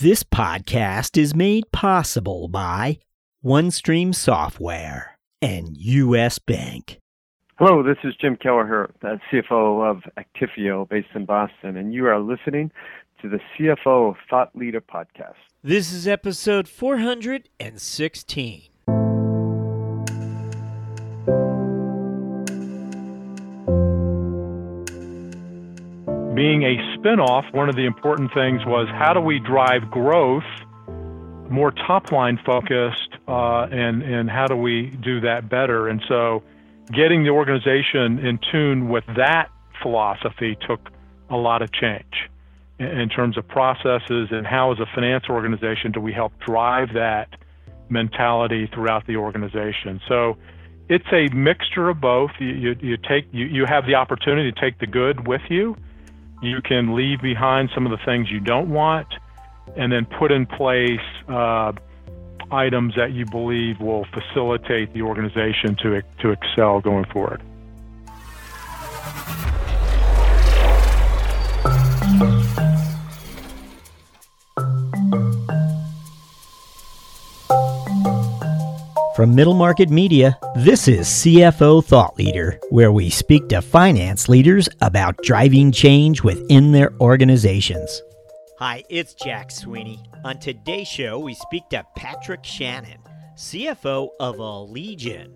This podcast is made possible by OneStream Software and U.S. Bank. Hello, this is Jim Kelleher, the CFO of Actifio based in Boston, and you are listening to the CFO Thought Leader Podcast. This is episode 416. Being a spinoff, one of the important things was how do we drive growth more top line focused, uh, and and how do we do that better? And so, getting the organization in tune with that philosophy took a lot of change in, in terms of processes and how, as a finance organization, do we help drive that mentality throughout the organization? So. It's a mixture of both. You, you, you take you, you have the opportunity to take the good with you, you can leave behind some of the things you don't want and then put in place uh, items that you believe will facilitate the organization to, to excel going forward. From Middle Market Media, this is CFO Thought Leader, where we speak to finance leaders about driving change within their organizations. Hi, it's Jack Sweeney. On today's show, we speak to Patrick Shannon, CFO of Allegion.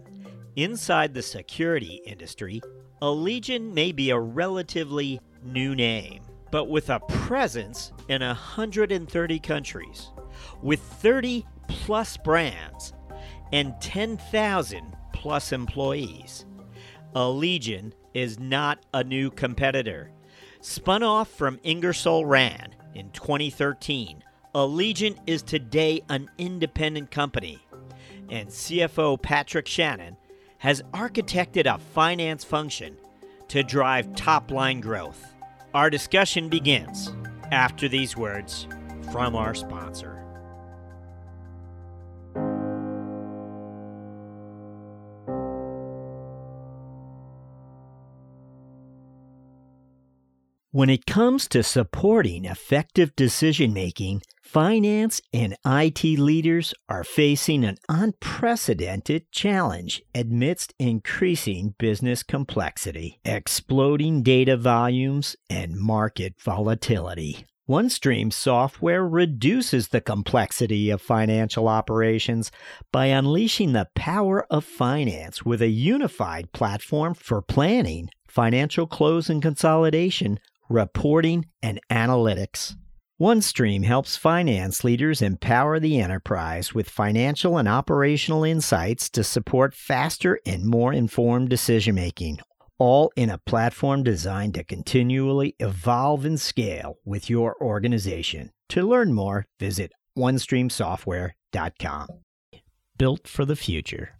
Inside the security industry, Allegion may be a relatively new name, but with a presence in 130 countries, with 30 plus brands and 10,000 plus employees. Allegion is not a new competitor. Spun off from Ingersoll Rand in 2013, Allegion is today an independent company. And CFO Patrick Shannon has architected a finance function to drive top line growth. Our discussion begins after these words from our sponsor. When it comes to supporting effective decision making, finance and IT leaders are facing an unprecedented challenge amidst increasing business complexity, exploding data volumes, and market volatility. OneStream software reduces the complexity of financial operations by unleashing the power of finance with a unified platform for planning, financial close and consolidation, reporting, and analytics. OneStream helps finance leaders empower the enterprise with financial and operational insights to support faster and more informed decision making, all in a platform designed to continually evolve and scale with your organization. To learn more, visit onestreamsoftware.com. Built for the future.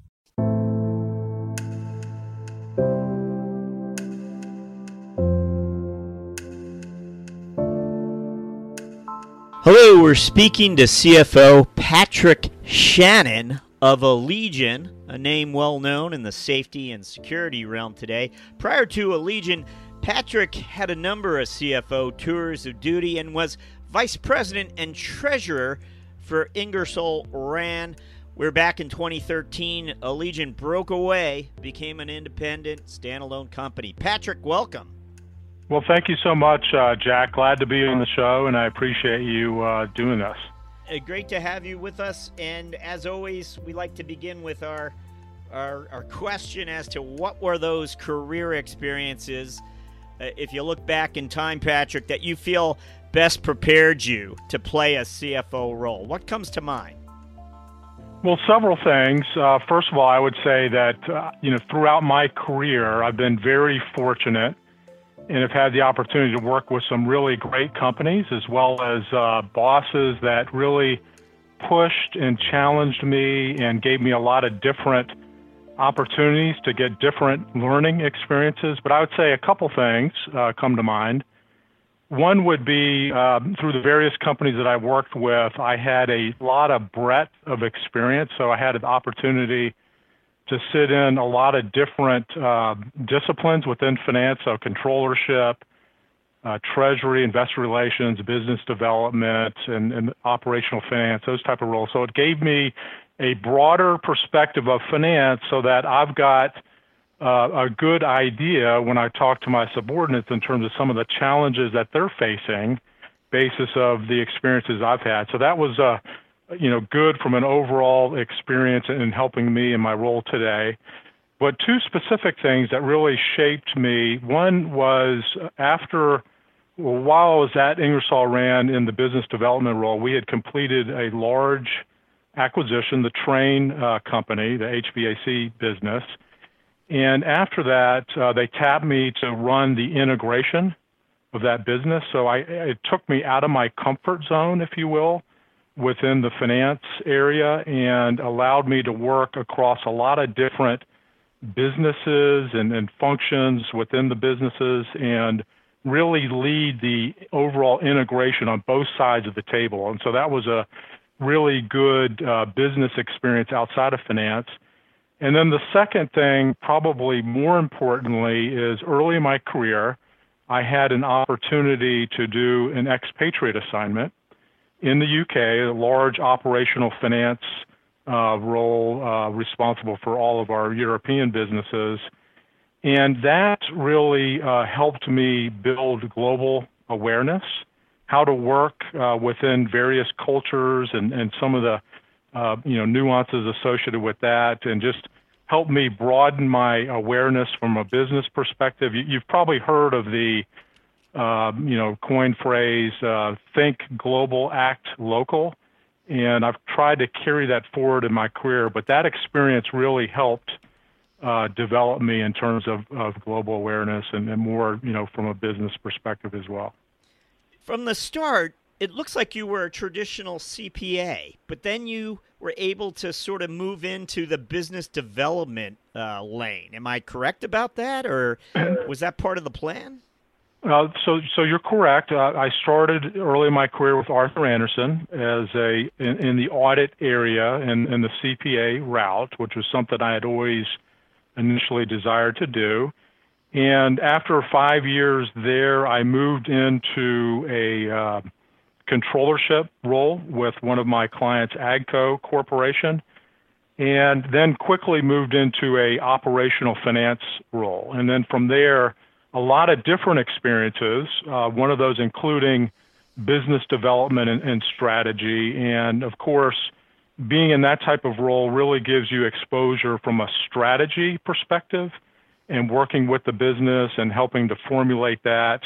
We're speaking to CFO Patrick Shannon of Allegion, a name well known in the safety and security realm today. Prior to Allegion, Patrick had a number of CFO tours of duty and was vice president and treasurer for Ingersoll Rand. We're back in 2013. Allegion broke away, became an independent, standalone company. Patrick, welcome. Well, thank you so much, uh, Jack. Glad to be on the show, and I appreciate you uh, doing this. Uh, great to have you with us. And as always, we like to begin with our, our, our question as to what were those career experiences, uh, if you look back in time, Patrick, that you feel best prepared you to play a CFO role. What comes to mind? Well, several things. Uh, first of all, I would say that uh, you know throughout my career, I've been very fortunate and have had the opportunity to work with some really great companies as well as uh, bosses that really pushed and challenged me and gave me a lot of different opportunities to get different learning experiences. But I would say a couple things uh, come to mind. One would be uh, through the various companies that I worked with, I had a lot of breadth of experience. So I had an opportunity to sit in a lot of different uh, disciplines within finance, so controllership, uh, treasury, investor relations, business development, and, and operational finance, those type of roles. So it gave me a broader perspective of finance so that I've got uh, a good idea when I talk to my subordinates in terms of some of the challenges that they're facing, basis of the experiences I've had. So that was, uh, you know, good from an overall experience in helping me in my role today. But two specific things that really shaped me. One was after while I was at Ingersoll Rand in the business development role, we had completed a large acquisition, the Trane uh, company, the HVAC business. And after that, uh, they tapped me to run the integration of that business. So I, it took me out of my comfort zone, if you will, within the finance area and allowed me to work across a lot of different businesses and, and functions within the businesses and really lead the overall integration on both sides of the table. And so that was a really good uh, business experience outside of finance. And then the second thing, probably more importantly, is early in my career, I had an opportunity to do an expatriate assignment in the UK, a large operational finance uh, role uh, responsible for all of our European businesses. And that really uh, helped me build global awareness, how to work uh, within various cultures and, and some of the uh, you know nuances associated with that, and just helped me broaden my awareness from a business perspective. You, have probably heard of the uh, you know coin phrase uh, "think global, act local," and I've tried to carry that forward in my career. But that experience really helped uh, develop me in terms of, of global awareness and, and more, you know, from a business perspective as well. From the start, it looks like you were a traditional CPA, but then you were able to sort of move into the business development uh, lane. Am I correct about that, or was that part of the plan? Uh, so, so you're correct. Uh, I started early in my career with Arthur Andersen as a in, in the audit area and in the CPA route, which was something I had always initially desired to do. And after five years there, I moved into a uh, controllership role with one of my clients, Agco Corporation, and then quickly moved into a operational finance role. And then from there, a lot of different experiences. Uh, one of those including business development and, and strategy, and of course being in that type of role really gives you exposure from a strategy perspective and working with the business and helping to formulate that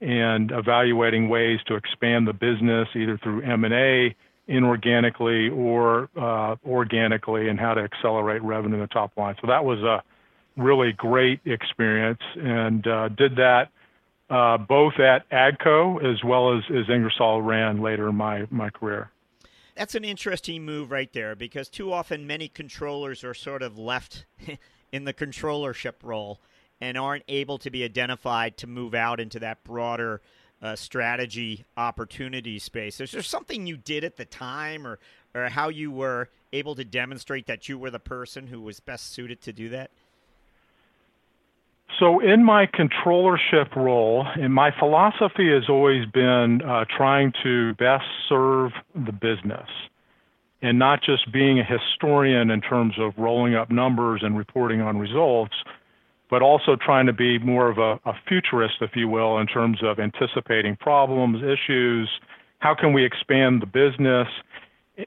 and evaluating ways to expand the business either through M&A inorganically or uh, organically and how to accelerate revenue in the top line. So that was a really great experience and uh, did that uh, both at AGCO as well as, as Ingersoll Rand later in my, my career. That's an interesting move right there because too often many controllers are sort of left in the controllership role and aren't able to be identified to move out into that broader uh, strategy opportunity space. Is there something you did at the time or, or how you were able to demonstrate that you were the person who was best suited to do that? So, in my controllership role, and my philosophy has always been uh, trying to best serve the business and not just being a historian in terms of rolling up numbers and reporting on results, but also trying to be more of a, a futurist, if you will, in terms of anticipating problems, issues. How can we expand the business?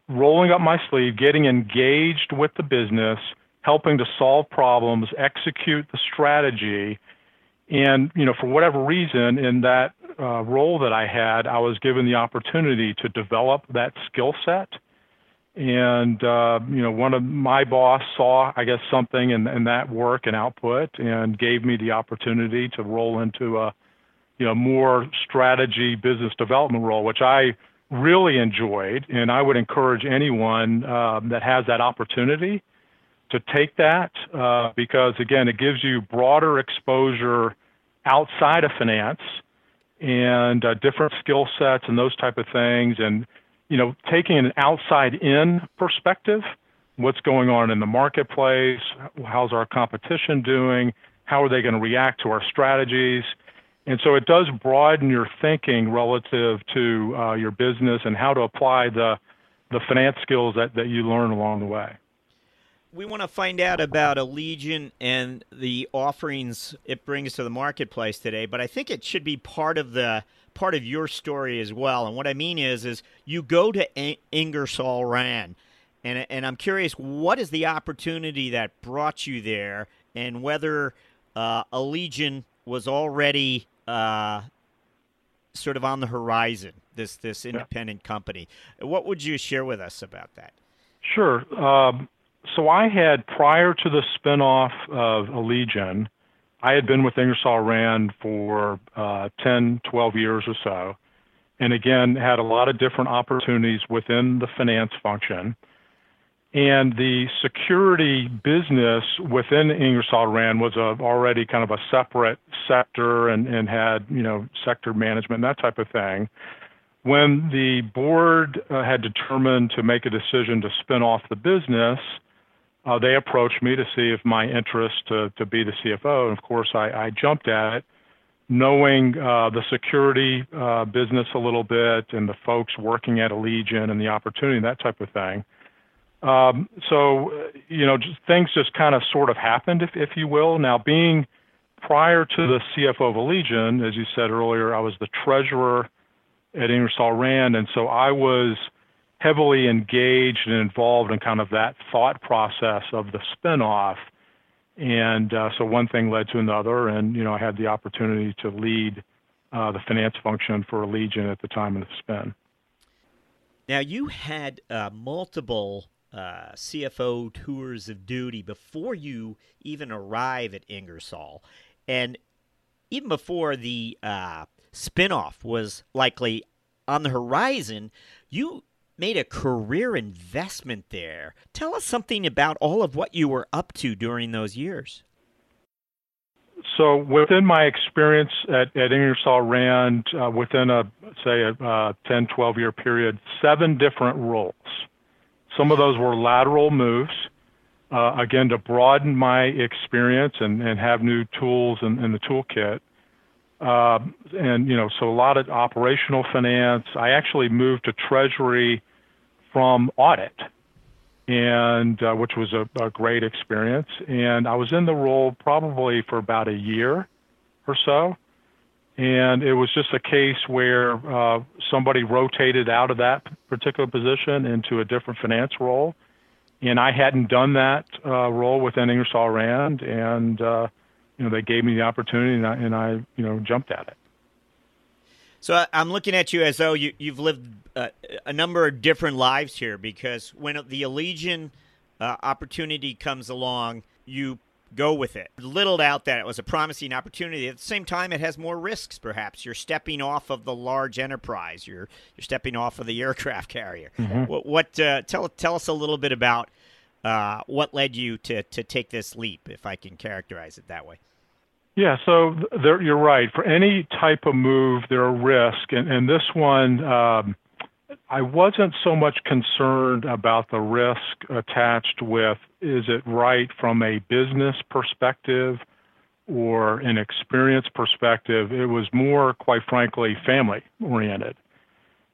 Rolling up my sleeve, getting engaged with the business helping to solve problems, execute the strategy. And, you know, for whatever reason, in that uh, role that I had, I was given the opportunity to develop that skill set. And, uh, you know, one of my boss saw, I guess, something in, in that work and output and gave me the opportunity to roll into a, you know, more strategy business development role, which I really enjoyed. And I would encourage anyone uh, that has that opportunity to take that uh, because again, it gives you broader exposure outside of finance and uh, different skill sets and those type of things, and you know, taking an outside-in perspective. What's going on in the marketplace? How's our competition doing? How are they going to react to our strategies? And so it does broaden your thinking relative to uh, your business and how to apply the the finance skills that, that you learn along the way. We want to find out about Allegion and the offerings it brings to the marketplace today, but I think it should be part of the part of your story as well. And what I mean is, is you go to Ingersoll Rand, and and I'm curious, what is the opportunity that brought you there, and whether uh, Allegion was already uh, sort of on the horizon. This this independent yeah. company. What would you share with us about that? Sure. Um, so I had prior to the spinoff of Allegion, I had been with Ingersoll Rand for uh, 10, 12 years or so, and again had a lot of different opportunities within the finance function. And the security business within Ingersoll Rand was a, already kind of a separate sector and, and had, you know, sector management and that type of thing. When the board uh, had determined to make a decision to spin off the business, uh, they approached me to see if my interest to, to be the CFO. And of course, I, I jumped at it, knowing uh, the security uh, business a little bit and the folks working at Allegion and the opportunity, and that type of thing. Um, so, you know, just, things just kind of sort of happened, if, if you will. Now, being prior to the CFO of Allegion, as you said earlier, I was the treasurer at Ingersoll Rand, and so I was heavily engaged and involved in kind of that thought process of the spinoff. And uh, so one thing led to another, and you know, I had the opportunity to lead uh, the finance function for Allegion at the time of the spin. Now, you had uh, multiple uh, CFO tours of duty before you even arrive at Ingersoll. And even before the uh, spinoff was likely on the horizon, you made a career investment there. Tell us something about all of what you were up to during those years. So, within my experience at, at Ingersoll Rand, uh, within a, say, a uh, 10, 12 year period, seven different roles. Some of those were lateral moves, uh, again, to broaden my experience and, and have new tools in, in the toolkit. Uh, and, you know, so a lot of operational finance. I actually moved to Treasury from audit, and uh, which was a, a great experience. And I was in the role probably for about a year or so. And it was just a case where uh, somebody rotated out of that particular position into a different finance role. And I hadn't done that uh, role within Ingersoll Rand. And, uh, you know, they gave me the opportunity and I, and I, you know, jumped at it. So I'm looking at you as though you, have lived uh, a number of different lives here because when the Allegion uh, opportunity comes along, you go with it. Little doubt that it was a promising opportunity. At the same time, it has more risks. Perhaps you're stepping off of the large enterprise. You're you're stepping off of the aircraft carrier. Mm-hmm. What, what uh, tell tell us a little bit about uh, what led you to to take this leap, if I can characterize it that way. Yeah, so there, you're right. For any type of move, there are risks, and, and this one. Um, I wasn't so much concerned about the risk attached with is it right from a business perspective or an experience perspective. It was more, quite frankly, family oriented.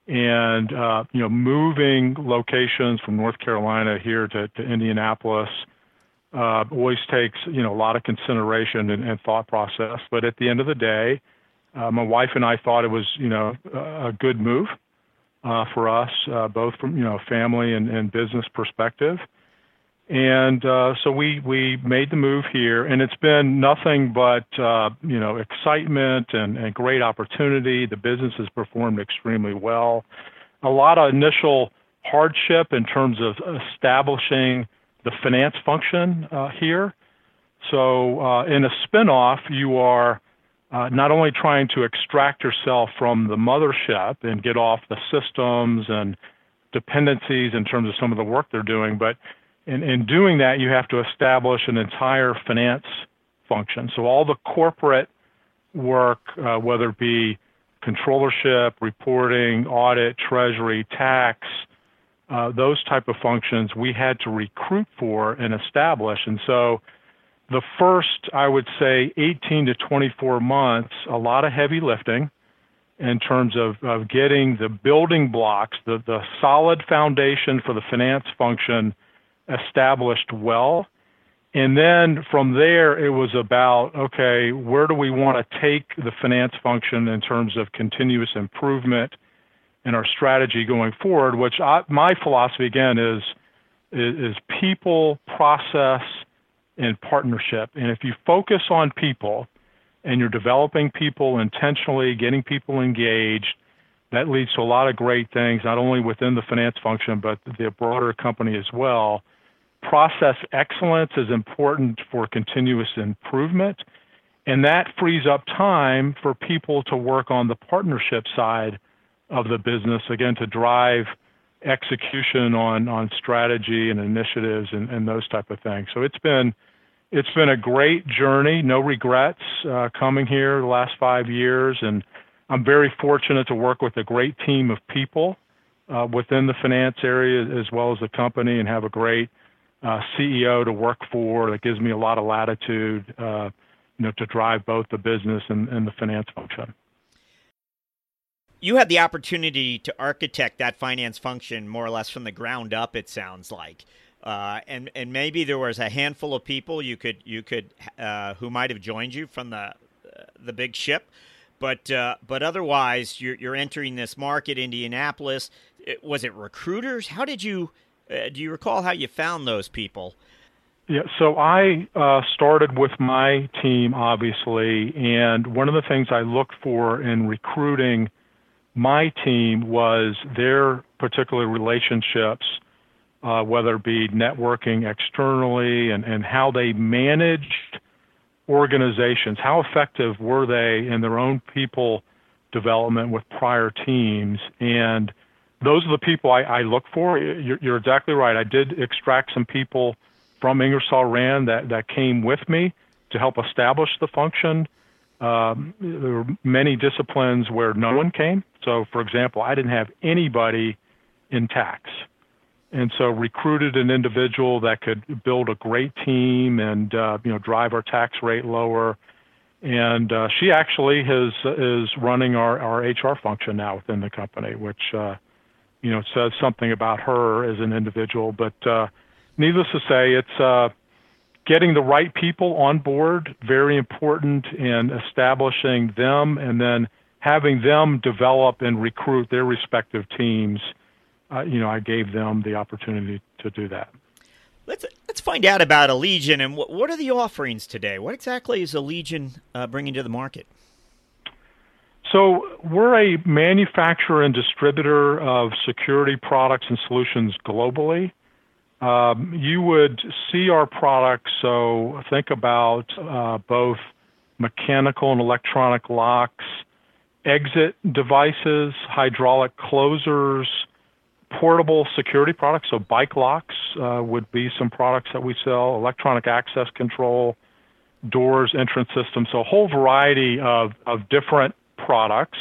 And, uh, you know, moving locations from North Carolina here to, to Indianapolis uh, always takes, you know, a lot of consideration and, and thought process. But at the end of the day, uh, my wife and I thought it was, you know, a good move uh, for us, uh, both from you know family and, and business perspective. And uh, so we we made the move here, and it's been nothing but uh, you know excitement and, and great opportunity. The business has performed extremely well. A lot of initial hardship in terms of establishing the finance function uh, here. So uh, in a spinoff, you are uh, not only trying to extract yourself from the mothership and get off the systems and dependencies in terms of some of the work they're doing, but in, in doing that, you have to establish an entire finance function. So all the corporate work, uh, whether it be controllership, reporting, audit, treasury, tax, uh, those type of functions, we had to recruit for and establish. And so the first, I would say, 18 to 24 months, a lot of heavy lifting in terms of, of getting the building blocks, the, the solid foundation for the finance function established well. And then from there, it was about okay, where do we want to take the finance function in terms of continuous improvement in our strategy going forward? Which I, my philosophy again is, is is people, process, and partnership. And if you focus on people, and you're developing people intentionally, getting people engaged, that leads to a lot of great things, not only within the finance function, but the broader company as well. Process excellence is important for continuous improvement, and that frees up time for people to work on the partnership side of the business, again, to drive execution on, on strategy and initiatives and, and those type of things. So it's been it's been a great journey. No regrets uh, coming here the last five years, and I'm very fortunate to work with a great team of people uh, within the finance area as well as the company, and have a great uh, CEO to work for that gives me a lot of latitude, uh, you know, to drive both the business and, and the finance function. You had the opportunity to architect that finance function more or less from the ground up. It sounds like. Uh, and and maybe there was a handful of people you could you could uh, who might have joined you from the uh, the big ship, but uh, but otherwise you're you're entering this market, Indianapolis. It, was it recruiters? How did you uh, do you recall how you found those people? Yeah, so I uh, started with my team, obviously, and one of the things I looked for in recruiting my team was their particular relationships uh, whether it be networking externally and, and how they managed organizations. How effective were they in their own people development with prior teams? And those are the people I, I look for. You're, you're, exactly right. I did extract some people from Ingersoll Rand that, that came with me to help establish the function. Um, there were many disciplines where no one came. So, for example, I didn't have anybody in tax and so recruited an individual that could build a great team and uh, you know drive our tax rate lower. And uh, she actually has is running our, our HR function now within the company, which uh, you know says something about her as an individual. But uh, needless to say, it's uh, getting the right people on board very important in establishing them, and then having them develop and recruit their respective teams uh, you know, I gave them the opportunity to do that. Let's let's find out about Allegion and what what are the offerings today? What exactly is Allegion uh, bringing to the market? So we're a manufacturer and distributor of security products and solutions globally. Um, you would see our products. So think about uh, both mechanical and electronic locks, exit devices, hydraulic closers portable security products. So bike locks uh, would be some products that we sell, electronic access control, doors, entrance systems. So a whole variety of, of different products.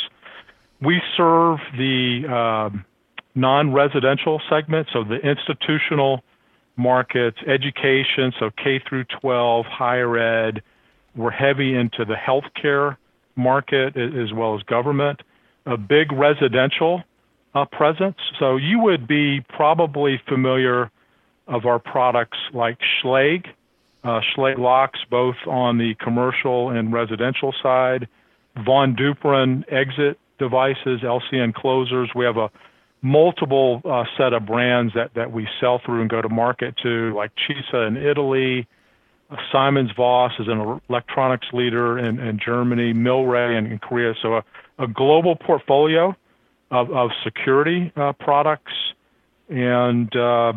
We serve the uh, non-residential segment, so the institutional markets, education, so K through 12, higher ed. We're heavy into the healthcare market as well as government. A big residential uh, presence. So you would be probably familiar of our products like Schlage, uh, Schlage locks, both on the commercial and residential side, Von Duprin exit devices, LCN closers. We have a multiple uh, set of brands that, that we sell through and go to market to, like Cisa in Italy, uh, SimonsVoss is an electronics leader in, in Germany, Milre in, in Korea. So a, a global portfolio of, of security uh, products. And, uh,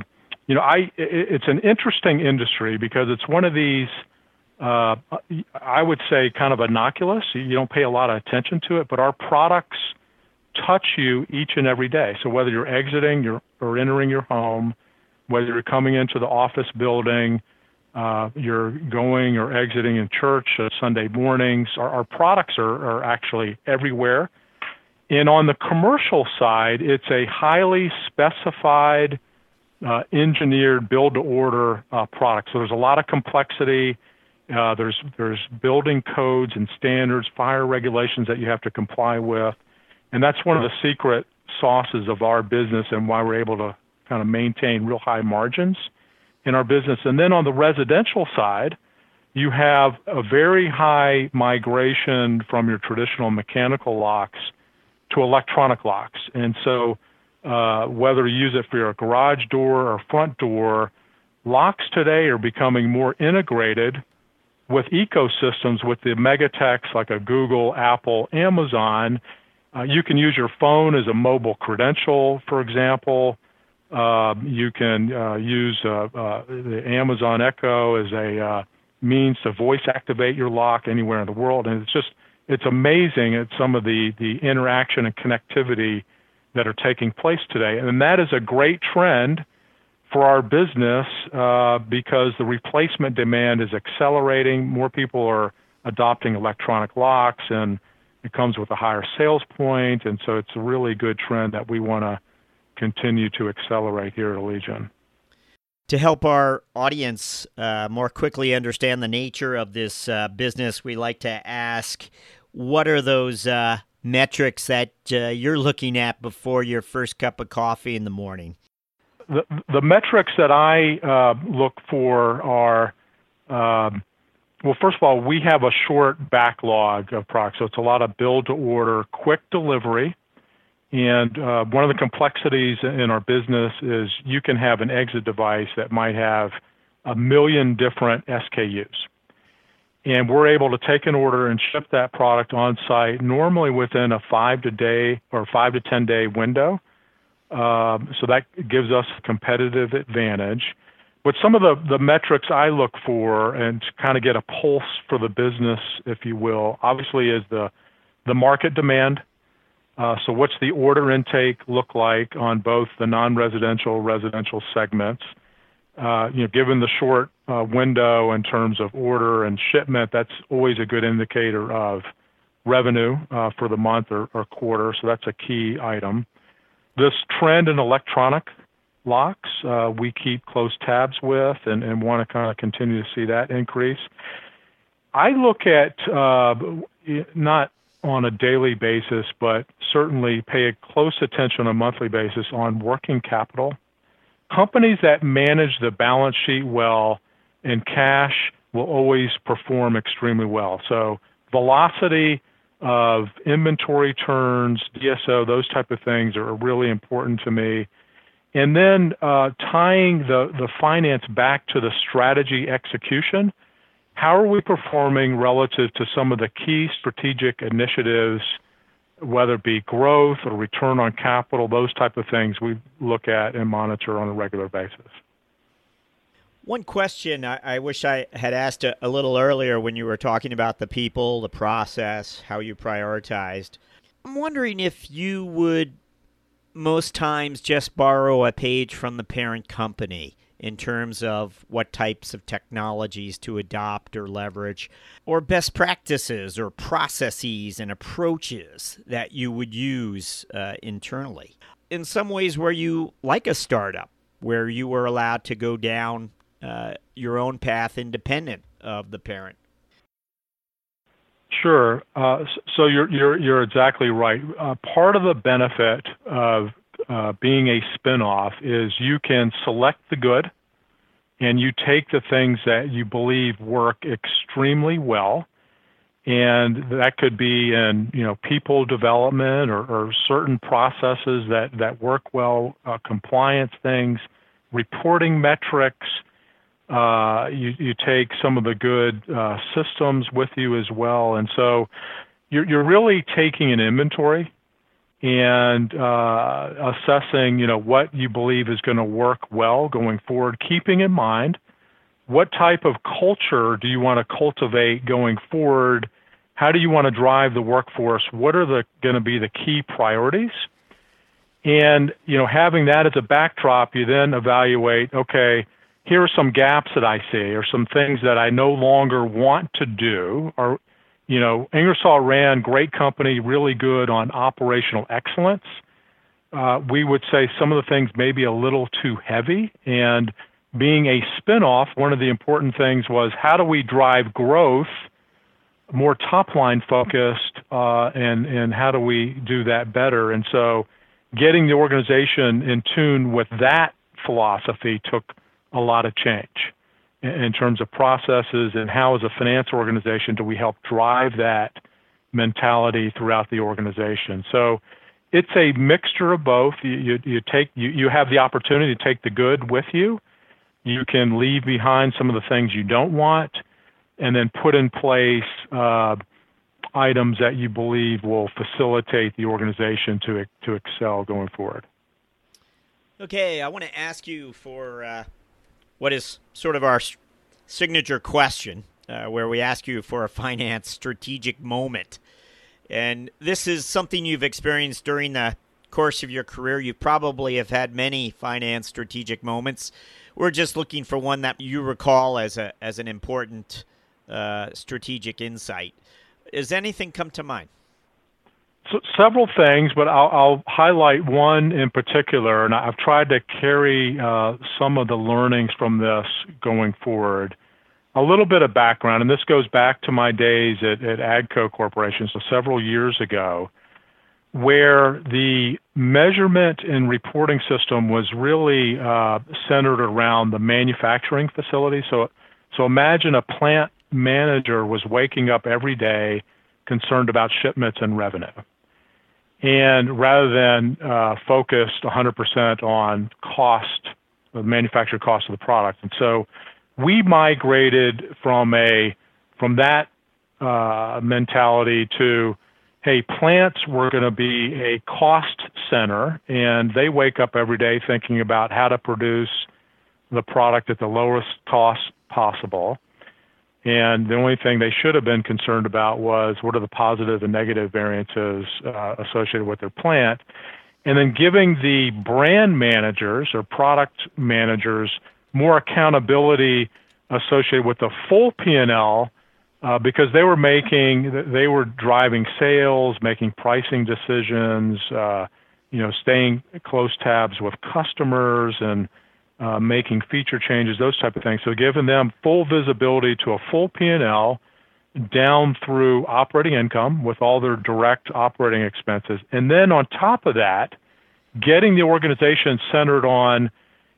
you know, I, it, it's an interesting industry because it's one of these, uh, I would say, kind of innocuous. You don't pay a lot of attention to it, but our products touch you each and every day. So whether you're exiting your, or entering your home, whether you're coming into the office building, uh, you're going or exiting in church uh, Sunday mornings, our, our products are, are actually everywhere. And on the commercial side, it's a highly specified, uh, engineered build to order uh, product. So there's a lot of complexity Uh, there's there's building codes and standards, fire regulations that you have to comply with, and that's one of the secret sauces of our business and why we're able to kind of maintain real high margins in our business. And then on the residential side, you have a very high migration from your traditional mechanical locks to electronic locks. And so, uh, whether you use it for your garage door or front door, locks today are becoming more integrated with ecosystems with the megatechs like a Google, Apple, Amazon. Uh, you can use your phone as a mobile credential, for example. Uh, you can uh, use uh, uh, the Amazon Echo as a uh, means to voice activate your lock anywhere in the world, and it's just it's amazing at some of the the interaction and connectivity that are taking place today, and that is a great trend for our business because the replacement demand is accelerating. More people are adopting electronic locks, and it comes with a higher sales point, and so it's a really good trend that we want to continue to accelerate here at Allegion. To help our audience uh, more quickly understand the nature of this uh, business, we like to ask what are those uh, metrics that uh, you're looking at before your first cup of coffee in the morning? the, the metrics that I uh, look for are um, well, first of all, we have a short backlog of products, so it's a lot of build to order, quick delivery. And uh, one of the complexities in our business is you can have an exit device that might have a million different SKUs. And we're able to take an order and ship that product on site normally within a five to day or five to ten day window. Um, so that gives us a competitive advantage. But some of the, the metrics I look for and kind of get a pulse for the business, if you will, obviously is the the market demand. Uh, so what's the order intake look like on both the non-residential, residential segments? Uh, you know, given the short uh, window in terms of order and shipment, that's always a good indicator of revenue uh, for the month or, or quarter. So that's a key item. This trend in electronic locks, uh, we keep close tabs with and, and want to kind of continue to see that increase. I look at uh, not on a daily basis, but certainly pay a close attention on a monthly basis on working capital. Companies that manage the balance sheet well and cash will always perform extremely well. So velocity of inventory turns, DSO, those type of things are really important to me. And then uh, tying the, the finance back to the strategy execution. How are we performing relative to some of the key strategic initiatives, whether it be growth or return on capital, those type of things we look at and monitor on a regular basis. One question I, I, wish I had asked a, a, little earlier when you were talking about the people, the process, how you prioritized. I'm wondering if you would most times just borrow a page from the parent company in terms of what types of technologies to adopt or leverage, or best practices or processes and approaches that you would use uh, internally. In some ways, where you like a startup, where you were allowed to go down uh, your own path independent of the parent. Sure. Uh, so you're you're you're exactly right. Uh, part of the benefit of uh, being a spinoff is you can select the good, and you take the things that you believe work extremely well, and that could be in you know people development or, or certain processes that that work well, uh, compliance things, reporting metrics uh, you, you take some of the good uh, systems with you as well. And so you're, you're really taking an inventory and uh, assessing, you know, what you believe is going to work well going forward, keeping in mind what type of culture do you want to cultivate going forward? How do you want to drive the workforce? What are the going to be the key priorities? And you know, having that as a backdrop, you then evaluate, okay, here are some gaps that I see or some things that I no longer want to do or you know Ingersoll Rand great company really good on operational excellence uh, we would say some of the things may be a little too heavy and being a spinoff, one of the important things was how do we drive growth more top line focused, uh, and and how do we do that better? And so, getting the organization in tune with that philosophy took a lot of change in, terms of processes and how, as a finance organization, do we help drive that mentality throughout the organization? So. It's a mixture of both. You, you, you take you, you have the opportunity to take the good with you, you can leave behind some of the things you don't want and then put in place uh, items that you believe will facilitate the organization to, to excel going forward. Okay, I want to ask you for uh, what is sort of our signature question, uh, where we ask you for a finance strategic moment. And this is something you've experienced during the course of your career. You probably have had many finance strategic moments. We're just looking for one that you recall as a as an important uh, strategic insight. Does anything come to mind? So, several things, but I'll, I'll, highlight one in particular, and I've tried to carry uh, some of the learnings from this going forward. A little bit of background, and this goes back to my days at, at AGCO Corporation, so several years ago where the measurement and reporting system was really uh, centered around the manufacturing facility. So, so imagine a plant manager was waking up every day concerned about shipments and revenue. And rather than uh, focused 100% on cost, the manufactured cost of the product. And so we migrated from a from that uh, mentality to hey, plants were going to be a cost center, and they wake up every day thinking about how to produce the product at the lowest cost possible. And the only thing they should have been concerned about was what are the positive and negative variances uh, associated with their plant. And then giving the brand managers or product managers more accountability associated with the full P&L uh, because they were making, they were driving sales, making pricing decisions, uh, you know, staying close tabs with customers and uh, making feature changes, those type of things. So giving them full visibility to a full P&L down through operating income with all their direct operating expenses. And then on top of that, getting the organization centered on,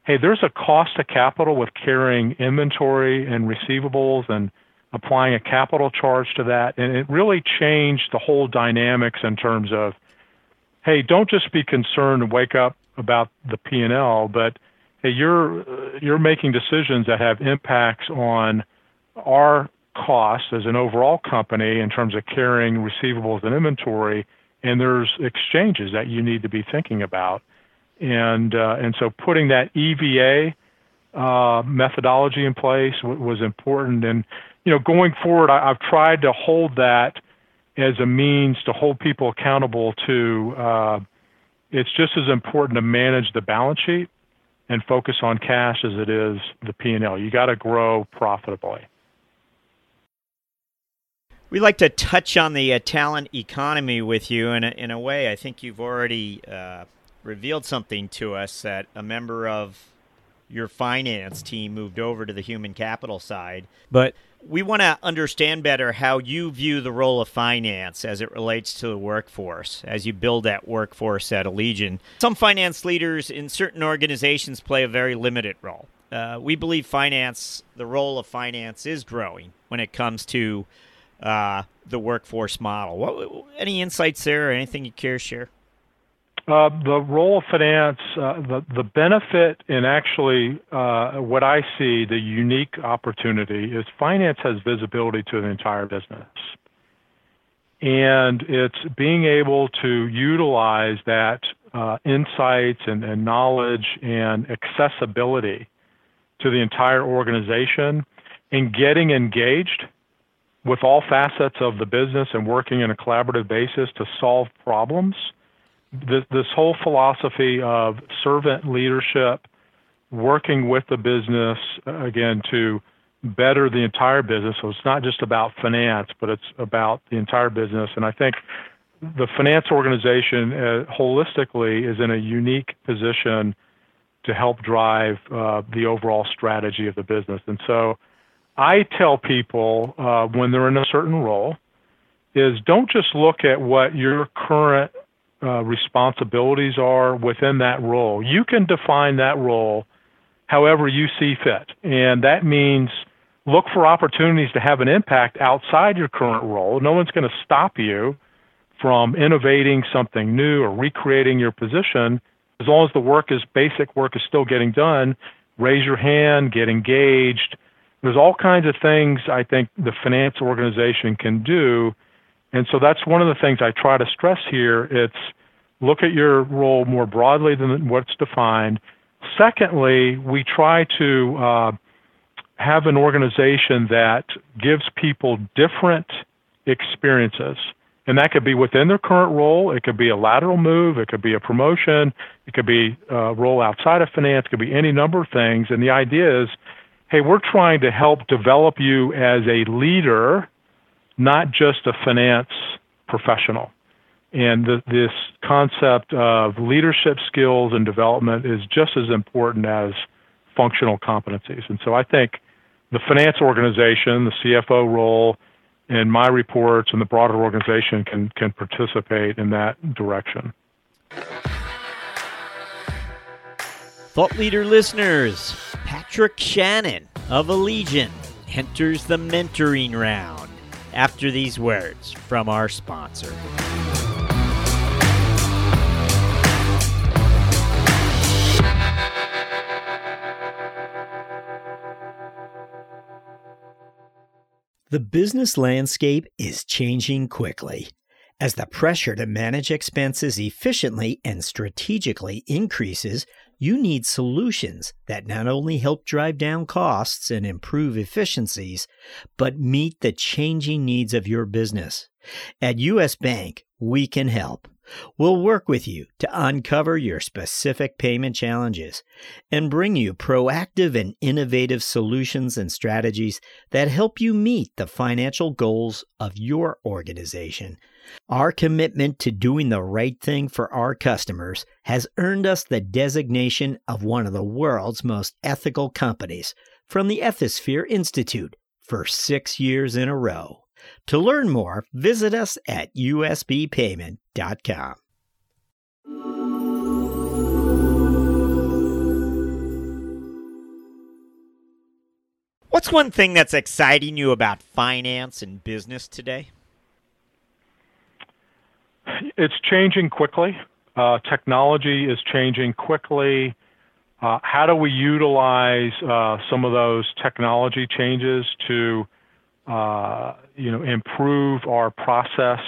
hey, there's a cost to capital with carrying inventory and receivables and applying a capital charge to that. And it really changed the whole dynamics in terms of, hey, don't just be concerned and wake up about the P&L, but hey, you're you're making decisions that have impacts on our costs as an overall company in terms of carrying receivables and inventory, and there's exchanges that you need to be thinking about, and uh, and so putting that EVA uh, methodology in place w- was important, and you know, going forward, I, have tried to hold that as a means to hold people accountable to. Uh, it's just as important to manage the balance sheet and focus on cash as it is the P&L. You got to grow profitably. We'd like to touch on the uh, talent economy with you in a, in a way. I think you've already uh, revealed something to us that a member of your finance team moved over to the human capital side. But we want to understand better how you view the role of finance as it relates to the workforce as you build that workforce at Allegion. Some finance leaders in certain organizations play a very limited role. Uh, we believe finance, the role of finance, is growing when it comes to uh, the workforce model. What, any insights there or anything you care to share? Uh, the role of finance, uh, the the benefit, and actually uh, what I see the unique opportunity is finance has visibility to the entire business, and it's being able to utilize that uh, insights and, and knowledge and accessibility to the entire organization, and getting engaged with all facets of the business and working in a collaborative basis to solve problems this, this whole philosophy of servant leadership, working with the business again to better the entire business. So it's not just about finance, but it's about the entire business. And I think the finance organization uh, holistically is in a unique position to help drive uh, the overall strategy of the business. And so I tell people uh, when they're in a certain role is don't just look at what your current uh, responsibilities are within that role. You can define that role however you see fit. And that means look for opportunities to have an impact outside your current role. No one's going to stop you from innovating something new or recreating your position as long as the work is basic work is still getting done. Raise your hand, get engaged. There's all kinds of things I think the finance organization can do. And so that's one of the things I try to stress here. It's look at your role more broadly than what's defined. Secondly, we try to uh, have an organization that gives people different experiences. And that could be within their current role. It could be a lateral move. It could be a promotion. It could be a role outside of finance. It could be any number of things. And the idea is, hey, we're trying to help develop you as a leader, not just a finance professional. And this concept of leadership skills and development is just as important as functional competencies. And so I think the finance organization, the CFO role, and my reports and the broader organization can, can participate in that direction. Thought leader listeners, Patrick Shannon of Allegion enters the mentoring round after these words from our sponsor. The business landscape is changing quickly. As the pressure to manage expenses efficiently and strategically increases, you need solutions that not only help drive down costs and improve efficiencies, but meet the changing needs of your business. At US Bank, we can help. We'll work with you to uncover your specific payment challenges and bring you proactive and innovative solutions and strategies that help you meet the financial goals of your organization. Our commitment to doing the right thing for our customers has earned us the designation of one of the world's most ethical companies from the Ethisphere Institute for six years in a row. To learn more, visit us at usbpayment.com. What's one thing that's exciting you about finance and business today? It's changing quickly. Uh, technology is changing quickly. Uh, how do we utilize uh, some of those technology changes to uh, you know, improve our process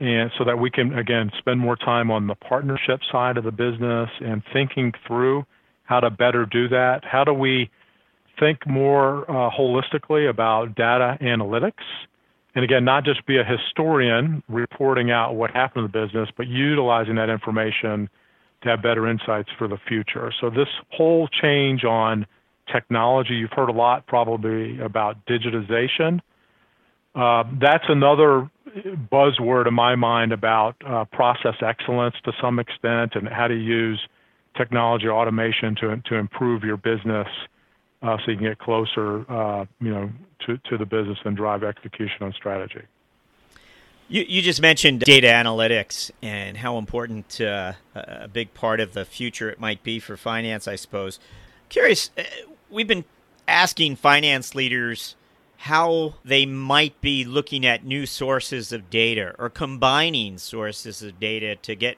and so that we can again spend more time on the partnership side of the business and thinking through how to better do that. How do we think more uh, holistically about data analytics? And again, not just be a historian reporting out what happened in the business, but utilizing that information to have better insights for the future. So this whole change on technology, you've heard a lot probably about digitization. Uh, that's another buzzword in my mind about uh, process excellence to some extent and how to use technology automation to to improve your business so you can get closer uh, you know to, to the business and drive execution on strategy. You, you just mentioned data analytics and how important uh, a big part of the future it might be for finance, I suppose. Curious, uh, we've been asking finance leaders how they might be looking at new sources of data or combining sources of data to get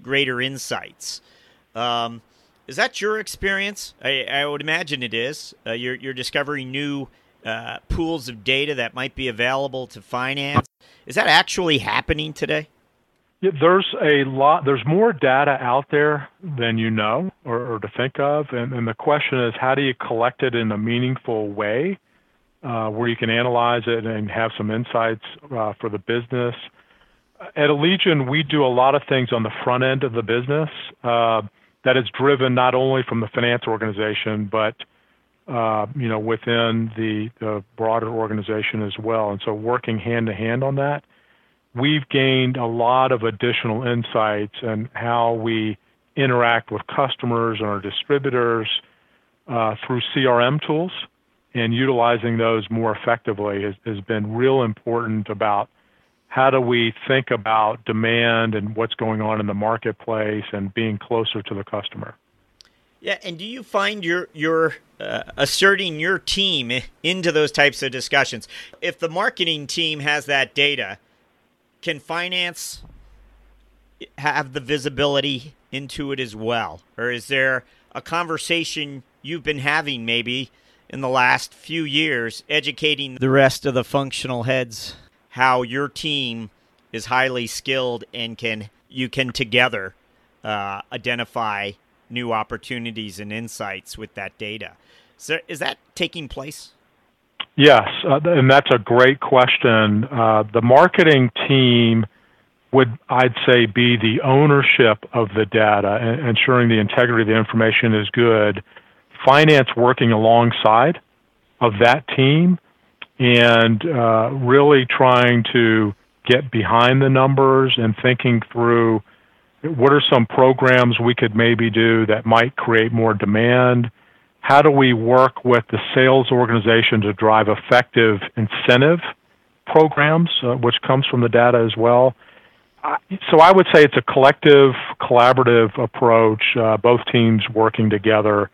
greater insights. Um, is that your experience? I, I, would imagine it is. Uh, you're, you're discovering new uh, pools of data that might be available to finance. Is that actually happening today? Yeah, there's a lot. There's more data out there than you know or, or to think of, and, and, the question is, how do you collect it in a meaningful way, uh, where you can analyze it and have some insights uh, for the business? At Allegion, we do a lot of things on the front end of the business uh, that is driven not only from the finance organization, but uh, you know within the, the broader organization as well. And so, working hand to hand on that we've gained a lot of additional insights and in how we interact with customers and our distributors uh, through CRM tools and utilizing those more effectively has, has been real important about how do we think about demand and what's going on in the marketplace and being closer to the customer. Yeah, and do you find you're you're uh, asserting your team into those types of discussions? If the marketing team has that data, can finance have the visibility into it as well, or is there a conversation you've been having maybe in the last few years, educating the rest of the functional heads how your team is highly skilled and can you can together uh, identify new opportunities and insights with that data. So is that taking place? Yes, uh, and that's a great question. Uh, the marketing team would, I'd say, be the ownership of the data, ensuring the integrity of the information is good. Finance working alongside of that team and uh, really trying to get behind the numbers and thinking through what are some programs we could maybe do that might create more demand? How do we work with the sales organization to drive effective incentive programs, uh, which comes from the data as well? so I would say it's a collective, collaborative approach, uh, both teams working together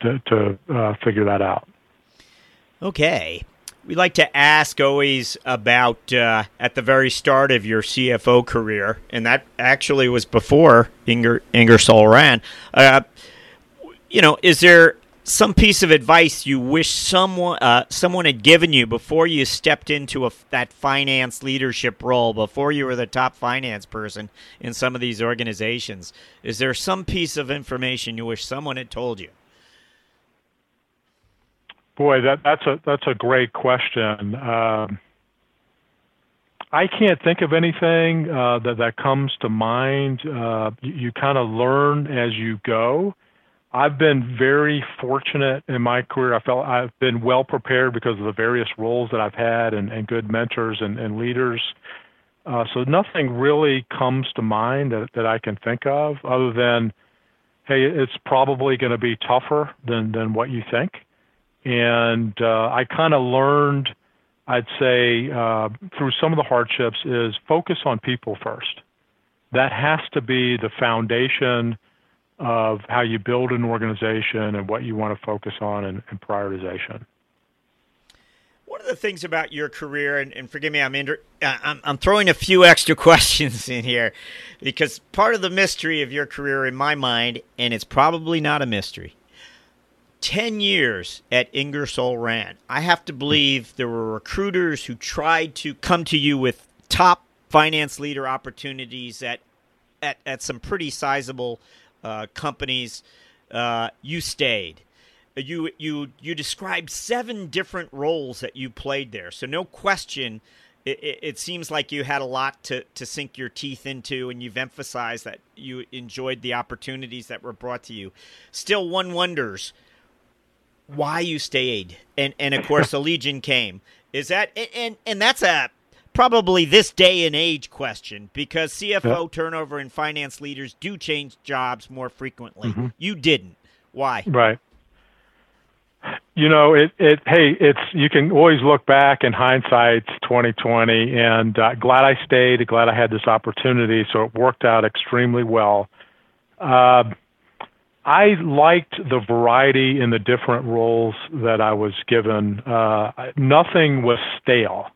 to, to uh, figure that out. Okay. We like to ask always about uh, at the very start of your CFO career, and that actually was before Inger, Ingersoll Rand. Uh, you know, is there some piece of advice you wish someone uh, someone had given you before you stepped into a, that finance leadership role, before you were the top finance person in some of these organizations? Is there some piece of information you wish someone had told you? Boy, that, that's a that's a great question. Um, I can't think of anything uh, that that comes to mind. Uh, you, you kind of learn as you go. I've been very fortunate in my career. I felt I've been well prepared because of the various roles that I've had and, and good mentors and, and leaders. Uh, so nothing really comes to mind that, that I can think of other than, hey, it's probably going to be tougher than, than what you think. And uh, I kind of learned, I'd say, uh, through some of the hardships, is focus on people first. That has to be the foundation of how you build an organization and what you want to focus on and, and prioritization. One of the things about your career, and, and forgive me, I'm, inter- uh, I'm, I'm throwing a few extra questions in here because part of the mystery of your career, in my mind, and it's probably not a mystery, 10 years at Ingersoll Rand. I have to believe there were recruiters who tried to come to you with top finance leader opportunities at, at, at some pretty sizable uh, companies. Uh, you stayed. You, you, you described seven different roles that you played there. So, no question, it, it, seems like you had a lot to, to sink your teeth into, and you've emphasized that you enjoyed the opportunities that were brought to you. Still, one wonders why you stayed, and and of course, the Legion came. Is that and and that's a probably this day and age question because CFO turnover and finance leaders do change jobs more frequently. Mm-hmm. You didn't. Why? Right. You know, it, it, hey, it's, you can always look back in hindsight, 2020, and uh, glad I stayed, glad I had this opportunity. So it worked out extremely well. Uh, I liked the variety in the different roles that I was given. Uh, nothing was stale.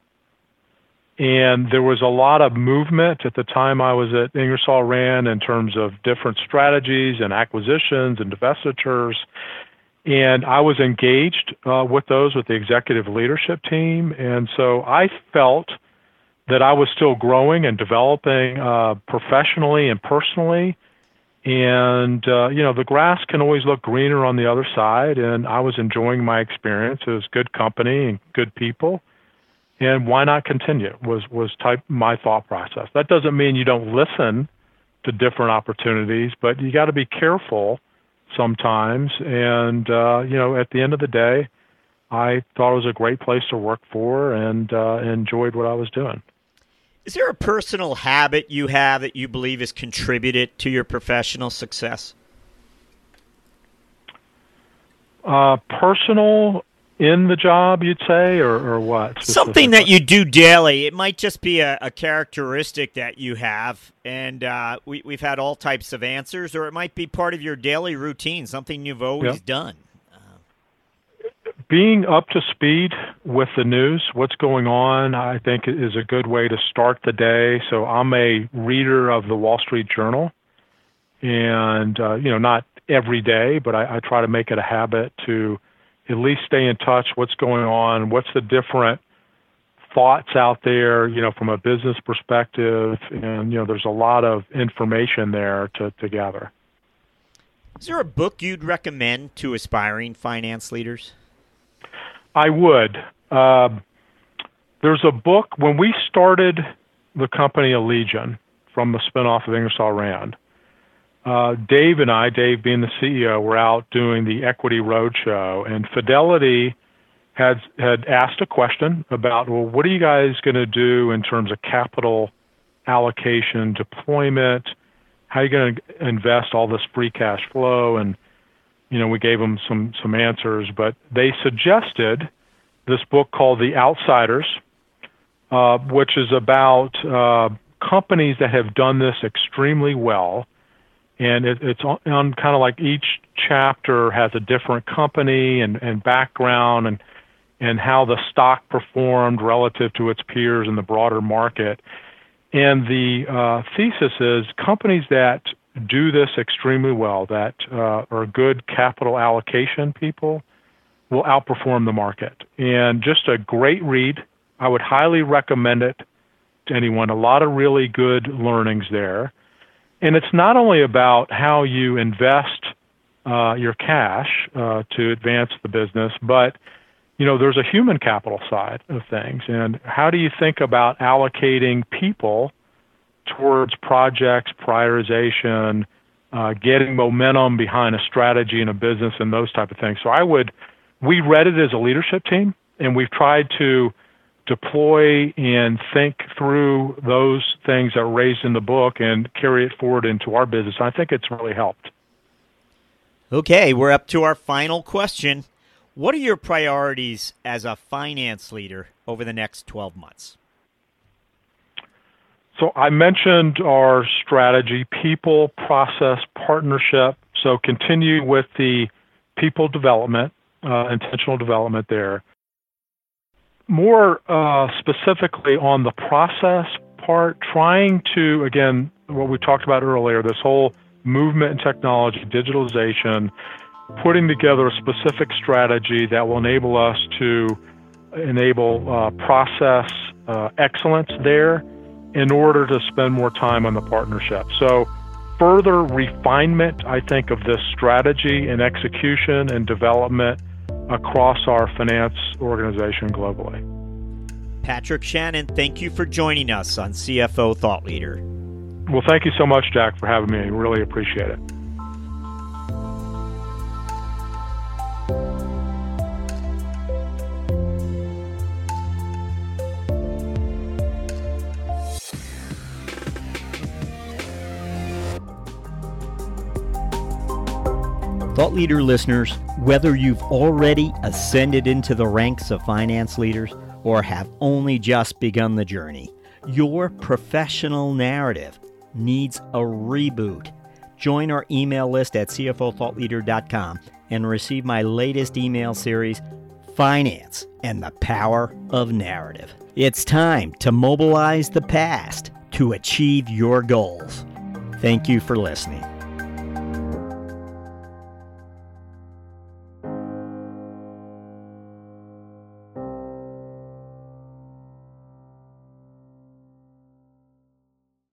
And there was a lot of movement at the time I was at Ingersoll Rand in terms of different strategies and acquisitions and divestitures. And I was engaged uh, with those with the executive leadership team. And so I felt that I was still growing and developing uh, professionally and personally and uh, you know the grass can always look greener on the other side and i was enjoying my experience. It was good company and good people. And why not continue was was type my thought process. That doesn't mean you don't listen to different opportunities but you got to be careful sometimes. And uh you know at the end of the day i thought it was a great place to work for and uh enjoyed what i was doing Is there a personal habit you have that you believe has contributed to your professional success? Uh, personal in the job, you'd say, or, or what? Something that you do daily. It might just be a, a characteristic that you have, and uh, we, we've had all types of answers, or it might be part of your daily routine, something you've always yep. done. Being up to speed with the news, what's going on, I think is a good way to start the day. So I'm a reader of the Wall Street Journal, and uh, you know, not every day, but I, I try to make it a habit to at least stay in touch. What's going on? What's the different thoughts out there? You know, from a business perspective, and you know, there's a lot of information there to, to gather. Is there a book you'd recommend to aspiring finance leaders? I would. Uh, there's a book when we started the company Allegion from the spinoff of Ingersoll Rand uh, Dave and I, Dave being the CEO, were out doing the Equity Roadshow, and Fidelity had had asked a question about, well, what are you guys going to do in terms of capital allocation, deployment? How are you going to invest all this free cash flow? And you know, we gave them some some answers, but they suggested this book called The Outsiders, uh, which is about uh, companies that have done this extremely well and it, it's on, on kind of like each chapter has a different company and, and background and and how the stock performed relative to its peers in the broader market. And the uh, thesis is companies that do this extremely well, that uh, are good capital allocation people, will outperform the market. And just a great read. I would highly recommend it to anyone. A lot of really good learnings there. And it's not only about how you invest uh, your cash uh, to advance the business, but you know there's a human capital side of things, and how do you think about allocating people towards projects, prioritization, uh, getting momentum behind a strategy and a business, and those type of things. So I would, we read it as a leadership team, and we've tried to deploy and think through those things that are raised in the book and carry it forward into our business. I think it's really helped. Okay, we're up to our final question. What are your priorities as a finance leader over the next 12 months? So I mentioned our strategy, people, process, partnership. So continue with the people development, uh, intentional development there more uh, specifically on the process part, trying to, again, what we talked about earlier, this whole movement in technology, digitalization, putting together a specific strategy that will enable us to enable uh, process uh, excellence there in order to spend more time on the partnership. So, further refinement, I think, of this strategy and execution and development across our finance organization globally. Patrick Shannon, thank you for joining us on CFO Thought Leader. Well, thank you so much, Jack, for having me. I really appreciate it. Thought Leader listeners, whether you've already ascended into the ranks of finance leaders or have only just begun the journey, your professional narrative needs a reboot. Join our email list at CFOThoughtLeader.com and receive my latest email series, Finance and the Power of Narrative. It's time to mobilize the past to achieve your goals. Thank you for listening.